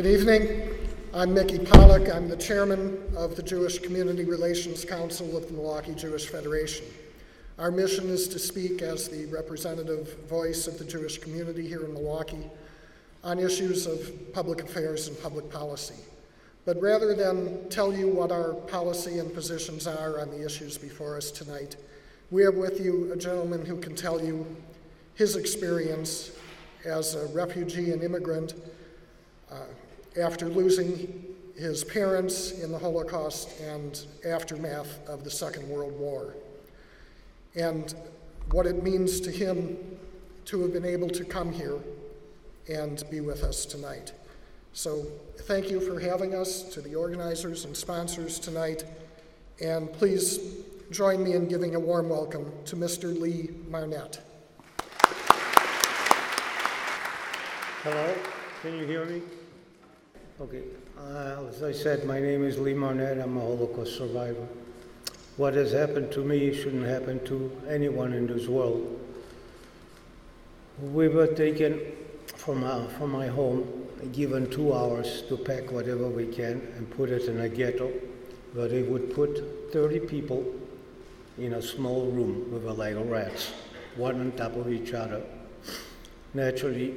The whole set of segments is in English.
Good evening. I'm Mickey Pollock. I'm the chairman of the Jewish Community Relations Council of the Milwaukee Jewish Federation. Our mission is to speak as the representative voice of the Jewish community here in Milwaukee on issues of public affairs and public policy. But rather than tell you what our policy and positions are on the issues before us tonight, we have with you a gentleman who can tell you his experience as a refugee and immigrant uh, after losing his parents in the Holocaust and aftermath of the Second World War, and what it means to him to have been able to come here and be with us tonight. So, thank you for having us, to the organizers and sponsors tonight, and please join me in giving a warm welcome to Mr. Lee Marnett. Hello, can you hear me? Okay, uh, as I said, my name is Lee Marnett. I'm a Holocaust survivor. What has happened to me shouldn't happen to anyone in this world. We were taken from, uh, from my home, given two hours to pack whatever we can and put it in a ghetto where they would put 30 people in a small room with a like rats, one on top of each other. Naturally,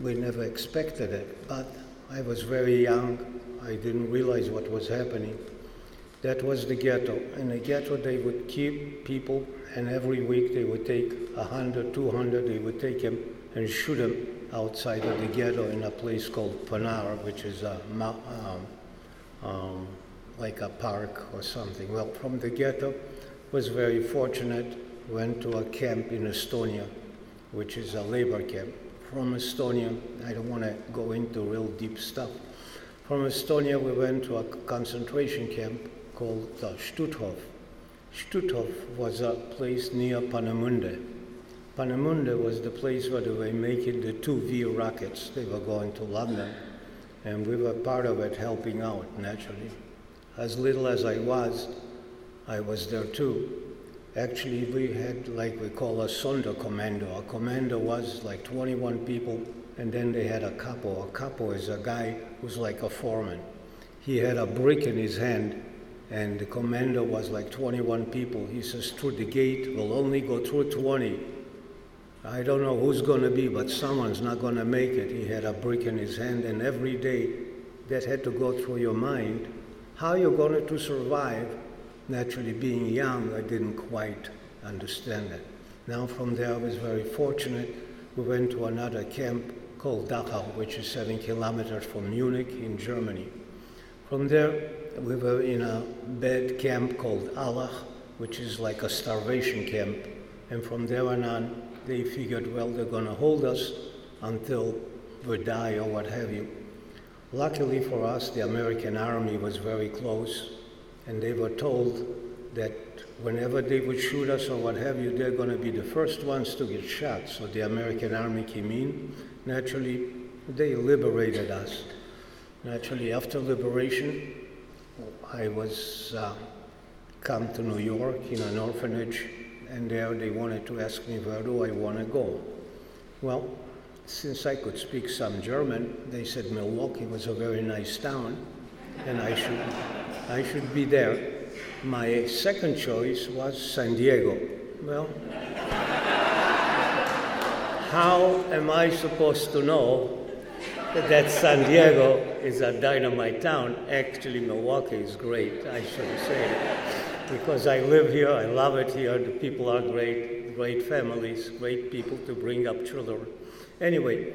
we never expected it, but I was very young. I didn't realize what was happening. That was the ghetto. In the ghetto, they would keep people, and every week they would take 100, 200, they would take them and shoot them outside of the ghetto in a place called Ponar, which is a, um, um, like a park or something. Well, from the ghetto, was very fortunate, went to a camp in Estonia, which is a labor camp from Estonia. I don't want to go into real deep stuff. From Estonia, we went to a concentration camp called uh, Stutthof. Stutthof was a place near Peenemünde. Peenemünde was the place where they were making the two V rockets. They were going to London, and we were part of it, helping out naturally. As little as I was, I was there too. Actually, we had like we call a Sonderkommando. A commando was like 21 people, and then they had a capo. A capo is a guy who's like a foreman. He had a brick in his hand, and the commando was like 21 people. He says, through the gate, we'll only go through 20. I don't know who's going to be, but someone's not going to make it. He had a brick in his hand, and every day that had to go through your mind how you're going to survive Naturally, being young, I didn't quite understand it. Now, from there, I was very fortunate. We went to another camp called Dachau, which is seven kilometers from Munich in Germany. From there, we were in a bed camp called Allach, which is like a starvation camp. And from there on, they figured, well, they're going to hold us until we die or what have you. Luckily for us, the American army was very close and they were told that whenever they would shoot us or what have you, they're going to be the first ones to get shot. So the American army came in. Naturally, they liberated us. Naturally, after liberation, I was uh, come to New York in an orphanage, and there they wanted to ask me where do I want to go. Well, since I could speak some German, they said Milwaukee was a very nice town, and I should I should be there. My second choice was San Diego. Well, how am I supposed to know that San Diego is a dynamite town? Actually, Milwaukee is great, I should say. Because I live here, I love it here, the people are great, great families, great people to bring up children. Anyway,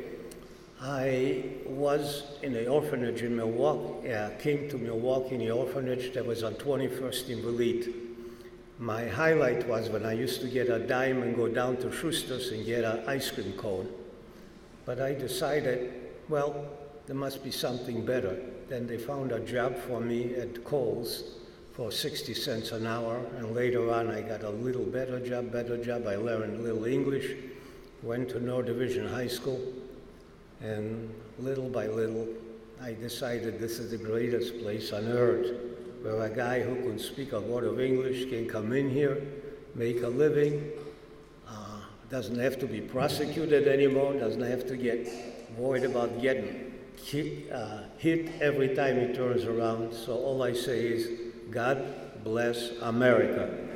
I was in the orphanage in Milwaukee, uh, came to Milwaukee in the orphanage that was on 21st in Vliet. My highlight was when I used to get a dime and go down to Schuster's and get an ice cream cone. But I decided, well, there must be something better. Then they found a job for me at Kohl's for 60 cents an hour, and later on I got a little better job, better job. I learned a little English, went to North Division High School, and little by little, I decided this is the greatest place on earth where a guy who can speak a word of English can come in here, make a living, uh, doesn't have to be prosecuted anymore, doesn't have to get worried about getting ki- uh, hit every time he turns around. So all I say is, God bless America.